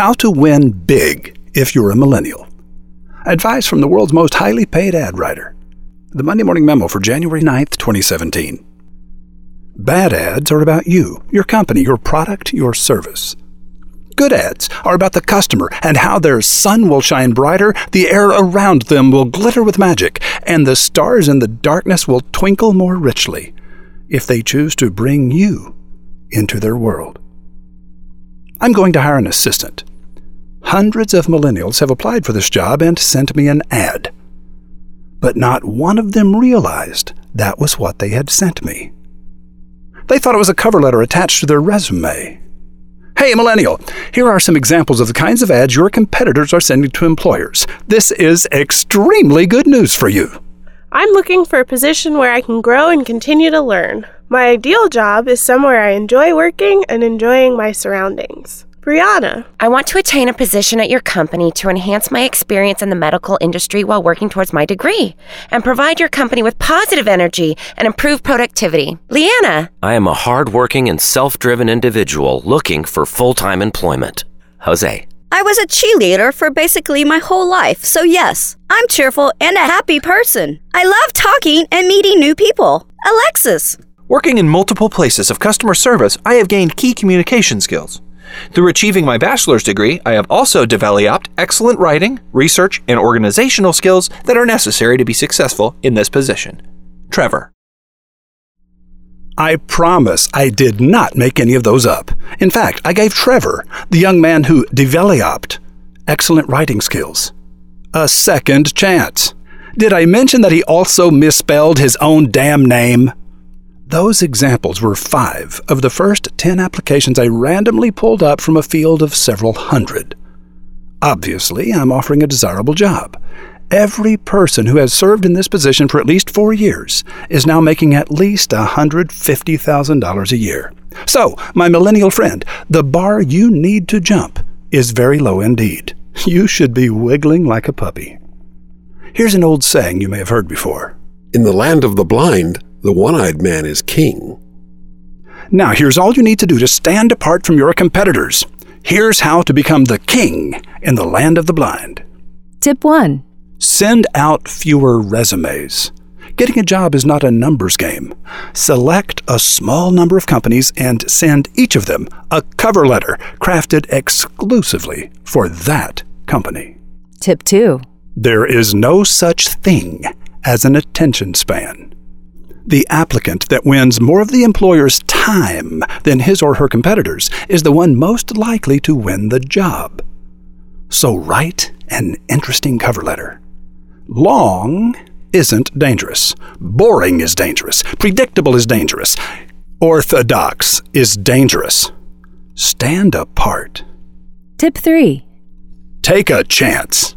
How to win big if you're a millennial. Advice from the world's most highly paid ad writer. The Monday Morning Memo for January 9th, 2017. Bad ads are about you, your company, your product, your service. Good ads are about the customer and how their sun will shine brighter, the air around them will glitter with magic, and the stars in the darkness will twinkle more richly if they choose to bring you into their world. I'm going to hire an assistant. Hundreds of millennials have applied for this job and sent me an ad. But not one of them realized that was what they had sent me. They thought it was a cover letter attached to their resume. Hey, Millennial, here are some examples of the kinds of ads your competitors are sending to employers. This is extremely good news for you. I'm looking for a position where I can grow and continue to learn. My ideal job is somewhere I enjoy working and enjoying my surroundings. Brianna. I want to attain a position at your company to enhance my experience in the medical industry while working towards my degree and provide your company with positive energy and improve productivity. Leanna. I am a hardworking and self driven individual looking for full time employment. Jose. I was a cheerleader for basically my whole life, so yes, I'm cheerful and a happy person. I love talking and meeting new people. Alexis. Working in multiple places of customer service, I have gained key communication skills. Through achieving my bachelor's degree, I have also developed excellent writing, research, and organizational skills that are necessary to be successful in this position. Trevor. I promise I did not make any of those up. In fact, I gave Trevor, the young man who developed excellent writing skills, a second chance. Did I mention that he also misspelled his own damn name? Those examples were five of the first ten applications I randomly pulled up from a field of several hundred. Obviously, I'm offering a desirable job. Every person who has served in this position for at least four years is now making at least $150,000 a year. So, my millennial friend, the bar you need to jump is very low indeed. You should be wiggling like a puppy. Here's an old saying you may have heard before In the land of the blind, the one eyed man is king. Now, here's all you need to do to stand apart from your competitors. Here's how to become the king in the land of the blind. Tip 1 Send out fewer resumes. Getting a job is not a numbers game. Select a small number of companies and send each of them a cover letter crafted exclusively for that company. Tip 2 There is no such thing as an attention span. The applicant that wins more of the employer's time than his or her competitors is the one most likely to win the job. So write an interesting cover letter. Long isn't dangerous. Boring is dangerous. Predictable is dangerous. Orthodox is dangerous. Stand apart. Tip 3 Take a chance.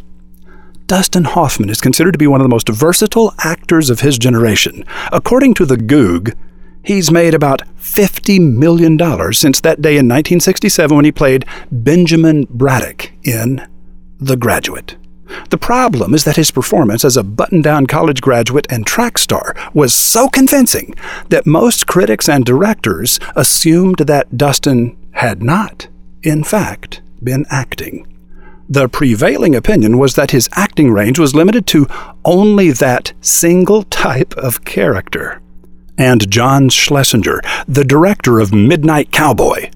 Dustin Hoffman is considered to be one of the most versatile actors of his generation. According to the Goog, he's made about $50 million since that day in 1967 when he played Benjamin Braddock in The Graduate. The problem is that his performance as a button down college graduate and track star was so convincing that most critics and directors assumed that Dustin had not, in fact, been acting. The prevailing opinion was that his acting range was limited to only that single type of character. And John Schlesinger, the director of Midnight Cowboy,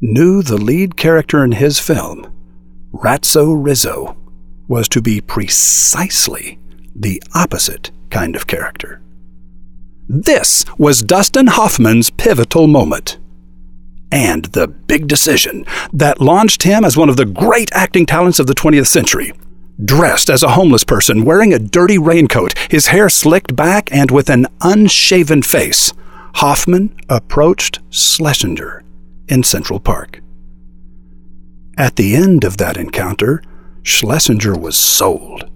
knew the lead character in his film, Ratso Rizzo, was to be precisely the opposite kind of character. This was Dustin Hoffman's pivotal moment and the big decision that launched him as one of the great acting talents of the 20th century. Dressed as a homeless person, wearing a dirty raincoat, his hair slicked back, and with an unshaven face, Hoffman approached Schlesinger in Central Park. At the end of that encounter, Schlesinger was sold.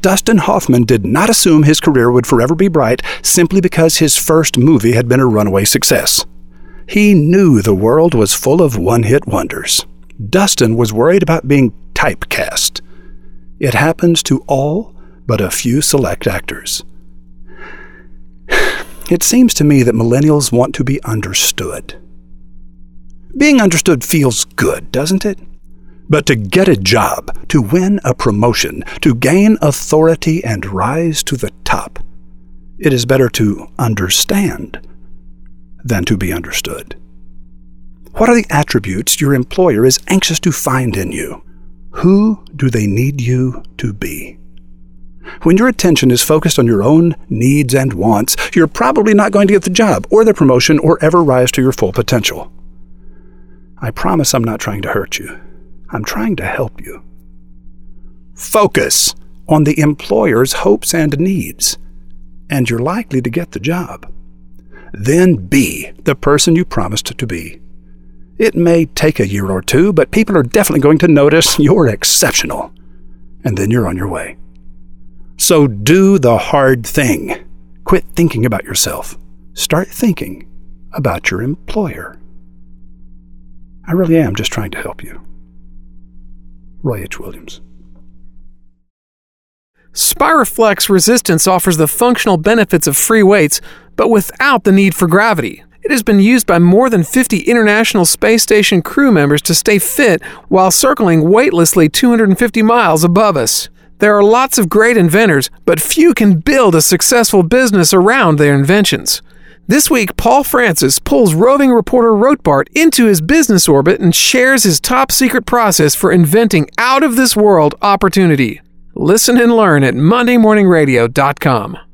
Dustin Hoffman did not assume his career would forever be bright simply because his first movie had been a runaway success. He knew the world was full of one hit wonders. Dustin was worried about being typecast. It happens to all but a few select actors. It seems to me that millennials want to be understood. Being understood feels good, doesn't it? But to get a job, to win a promotion, to gain authority and rise to the top, it is better to understand than to be understood. What are the attributes your employer is anxious to find in you? Who do they need you to be? When your attention is focused on your own needs and wants, you're probably not going to get the job or the promotion or ever rise to your full potential. I promise I'm not trying to hurt you. I'm trying to help you. Focus on the employer's hopes and needs, and you're likely to get the job. Then be the person you promised to be. It may take a year or two, but people are definitely going to notice you're exceptional. And then you're on your way. So do the hard thing. Quit thinking about yourself. Start thinking about your employer. I really am just trying to help you. Roy H. Williams. SpiraFlex Resistance offers the functional benefits of free weights, but without the need for gravity. It has been used by more than 50 International Space Station crew members to stay fit while circling weightlessly 250 miles above us. There are lots of great inventors, but few can build a successful business around their inventions. This week, Paul Francis pulls roving reporter Rotbart into his business orbit and shares his top secret process for inventing out of this world opportunity. Listen and learn at MondayMorningRadio.com.